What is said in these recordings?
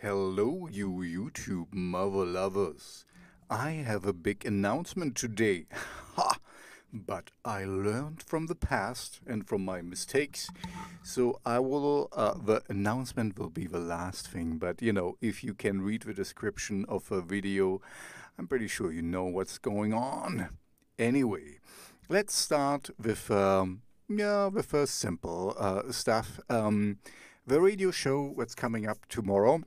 Hello, you YouTube mother lovers. I have a big announcement today. Ha! But I learned from the past and from my mistakes. So I will, uh, the announcement will be the last thing. But you know, if you can read the description of a video, I'm pretty sure you know what's going on. Anyway, let's start with, um, yeah, with first simple uh, stuff. Um, the radio show that's coming up tomorrow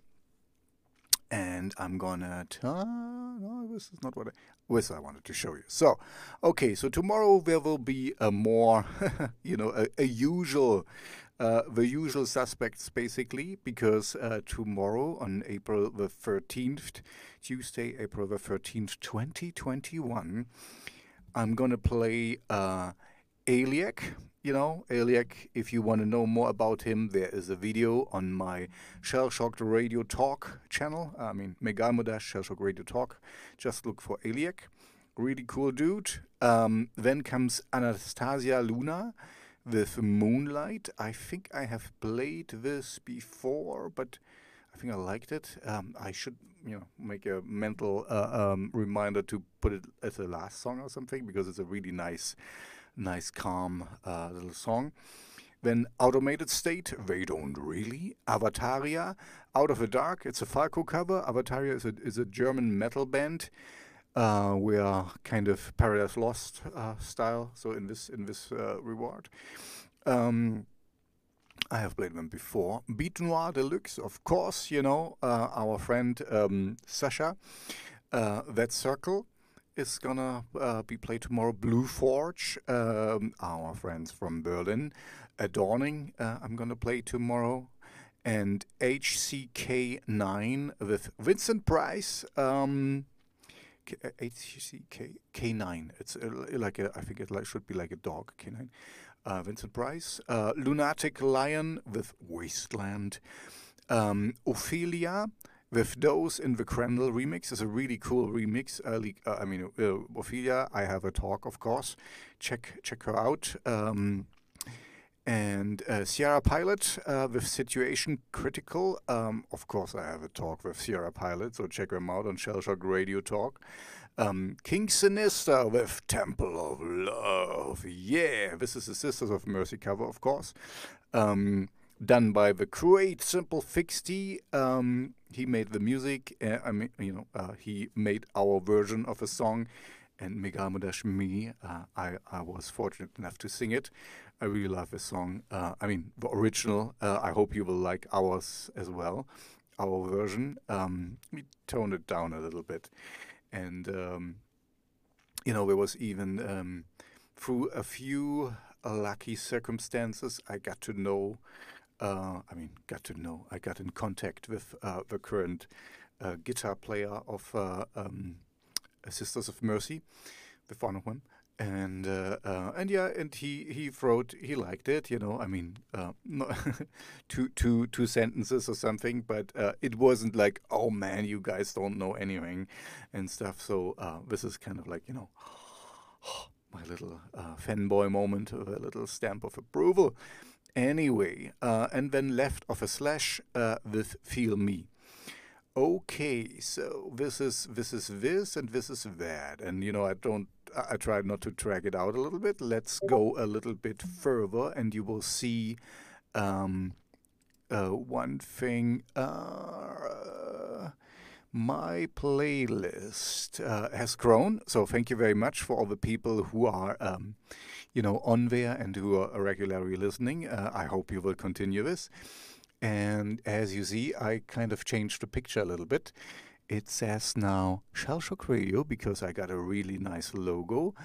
and I'm gonna tell. No, this is not what I, this I wanted to show you. So, okay, so tomorrow there will be a more, you know, a, a usual, uh, the usual suspects basically, because uh, tomorrow on April the 13th, Tuesday, April the 13th, 2021, I'm gonna play uh, you know, Aliak, if you want to know more about him, there is a video on my Shell Shocked Radio Talk channel. I mean, Megalmodash Shell Shock Radio Talk. Just look for Aliak. Really cool dude. Um, then comes Anastasia Luna with Moonlight. I think I have played this before, but I think I liked it. Um, I should, you know, make a mental uh, um, reminder to put it as a last song or something because it's a really nice nice, calm uh, little song. Then Automated State, they don't really. Avataria, Out of the Dark, it's a Falco cover. Avataria is a, is a German metal band. Uh, we are kind of Paradise Lost uh, style, so in this in this uh, reward. Um, I have played them before. Beat Noir Deluxe, of course, you know, uh, our friend um, Sasha. Uh, that Circle, is gonna uh, be played tomorrow. Blue Forge, um, our friends from Berlin. Adorning, uh, I'm gonna play tomorrow. And HCK9 with Vincent Price. Um, HCK K9. It's uh, like a, I think it should be like a dog. K9. Uh, Vincent Price. Uh, Lunatic Lion with Wasteland. Um, Ophelia with those in the Kreml remix is a really cool remix. Uh, I mean, uh, Ophelia, I have a talk, of course. Check check her out. Um, and uh, Sierra Pilot uh, with Situation Critical. Um, of course, I have a talk with Sierra Pilot, so check them out on Shellshock Radio Talk. Um, King Sinister with Temple of Love. Yeah, this is the Sisters of Mercy cover, of course. Um, done by the great Simple Fixty. Um, he made the music. Uh, I mean, you know, uh, he made our version of a song, and Megalmodash me. Uh, I I was fortunate enough to sing it. I really love this song. Uh, I mean, the original. Uh, I hope you will like ours as well. Our version. Um, we toned it down a little bit, and um, you know, there was even um, through a few lucky circumstances, I got to know uh, I mean, got to know, I got in contact with uh, the current uh, guitar player of uh, um, Sisters of Mercy, with one of them. And uh, uh, and yeah, and he, he wrote he liked it, you know. I mean, no two two two sentences or something, but it wasn't like, oh man, you guys don't know anything, and stuff. So this is kind of like you know, my little fanboy moment, a little stamp of approval anyway, uh, and then left of a slash uh, with feel me. Okay, so this is this is this and this is that, and you know I don't I tried not to drag it out a little bit. Let's go a little bit further, and you will see um, uh, one thing. Uh, my playlist uh, has grown, so thank you very much for all the people who are. Um, you know, on there and who are regularly listening. Uh, I hope you will continue this. And as you see, I kind of changed the picture a little bit. It says now Shell Shock Radio because I got a really nice logo.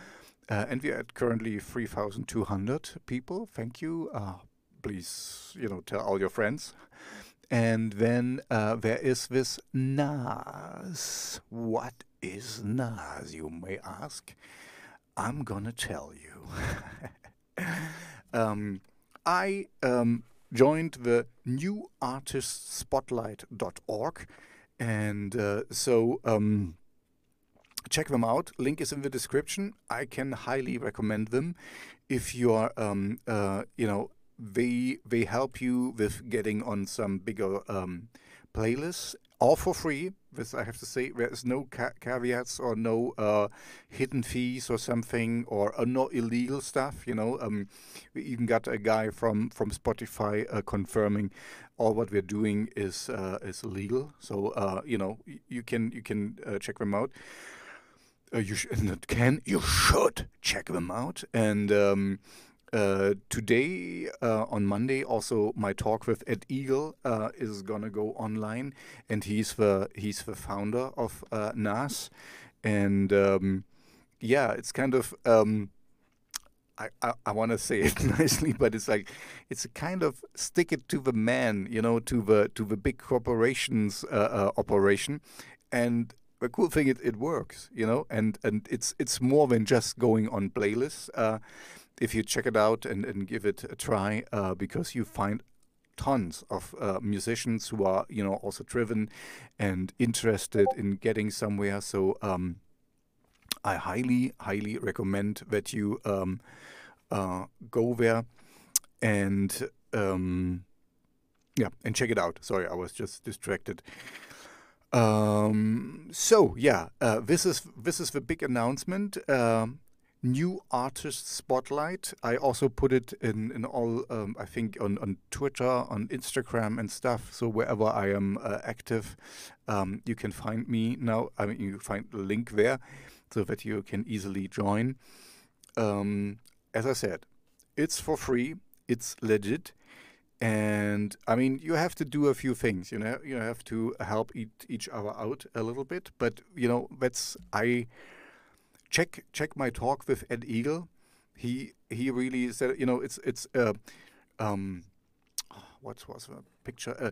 Uh, and we are at currently 3,200 people. Thank you. Uh, please, you know, tell all your friends. And then uh, there is this NAS. What is NAS, you may ask? I'm gonna tell you. um, I um, joined the newartistspotlight.org, and uh, so um, check them out. Link is in the description. I can highly recommend them if you are, um, uh, you know, they they help you with getting on some bigger um, playlists, all for free. This I have to say, there's no ca- caveats or no uh, hidden fees or something, or uh, no illegal stuff. You know, um, we even got a guy from from Spotify uh, confirming all what we're doing is uh, is legal. So uh, you know, you can you can uh, check them out. you sh- can you should check them out and. Um, uh, today uh, on Monday, also my talk with Ed Eagle uh, is gonna go online, and he's the he's the founder of uh, NAS, and um, yeah, it's kind of um, I I, I want to say it nicely, but it's like it's a kind of stick it to the man, you know, to the to the big corporations uh, uh, operation, and the cool thing it, it works, you know, and and it's it's more than just going on playlists if you check it out and, and give it a try, uh, because you find tons of uh, musicians who are, you know, also driven and interested in getting somewhere. So um, I highly, highly recommend that you um, uh, go there and um, yeah, and check it out. Sorry, I was just distracted. Um, so yeah, uh, this is this is the big announcement. Um, new artist spotlight. I also put it in in all um, I think on on Twitter, on Instagram and stuff. So wherever I am uh, active, um, you can find me now. I mean, you find the link there, so that you can easily join. Um, as I said, it's for free. It's legit. And I mean, you have to do a few things. You know, you have to help each, each other out a little bit. But you know, that's I check check my talk with Ed Eagle. He he really said, you know, it's it's uh, um, what was the picture? Uh,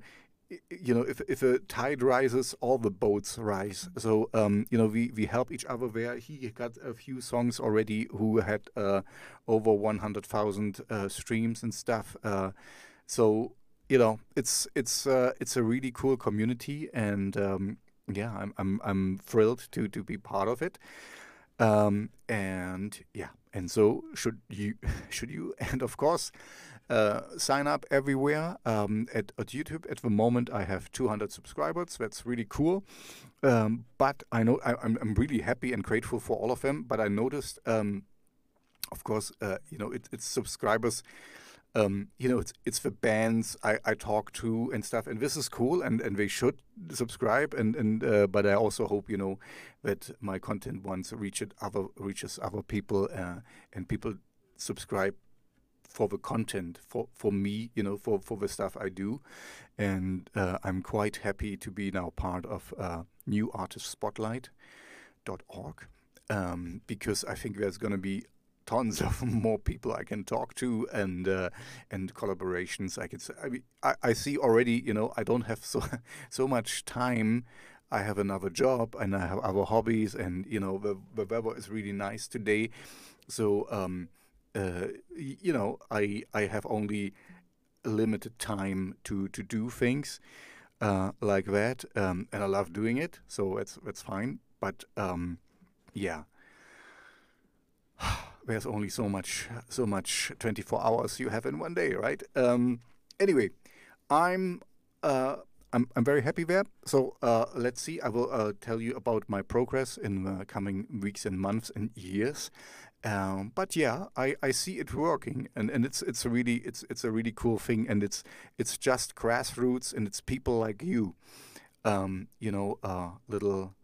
you know, if if a tide rises, all the boats rise. So um, you know, we we help each other there. He got a few songs already who had uh, over one hundred thousand uh, streams and stuff. Uh, so you know, it's it's uh, it's a really cool community, and um, yeah, I'm I'm I'm thrilled to to be part of it. Um, and yeah, and so should you should you and of course uh, sign up everywhere um, at, at YouTube. At the moment, I have 200 subscribers. That's really cool. Um, but I know I, am I'm really happy and grateful for all of them. But I noticed, um, of course, uh, you know, it, it's subscribers um, you know, it's it's the bands I, I talk to and stuff, and this is cool, and, and they should subscribe, and and uh, but I also hope you know that my content once reaches other reaches other people, uh, and people subscribe for the content for for me, you know, for for the stuff I do, and uh, I'm quite happy to be now part of uh, New Artist Spotlight.org. Um, because I think there's going to be tons of more people I can talk to and uh, and collaborations I can. I, mean, I I see already. You know, I don't have so so much time. I have another job and I have other hobbies, and you know the the weather is really nice today, so um, uh, you know I I have only limited time to to do things uh, like that, um, and I love doing it, so that's that's fine. But um, yeah there's only so much so much 24 hours you have in one day, right? Um, anyway, I'm uh, I'm I'm very happy there. So uh, let's see. I will uh, tell you about my progress in the coming weeks and months and years. Um, but yeah, I, I see it working, and, and it's it's a really it's it's a really cool thing, and it's it's just grassroots, and it's people like you, um, you know, uh, little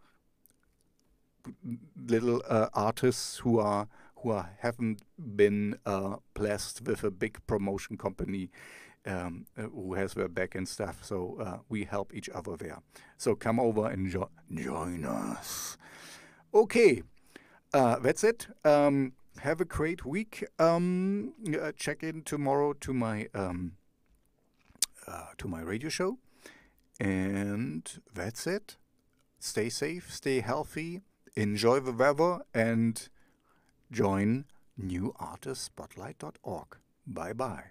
little uh, artists who are who are, haven't been uh, blessed with a big promotion company um, uh, who has their back and stuff. So uh, we help each other there. So come over and jo join us. Okay, uh, that's it. Um, have a great week. Um, uh, check in tomorrow to my um, uh, to my radio show, and that's it. Stay safe, stay healthy, enjoy the weather, and join newartistspotlight.org. Bye bye.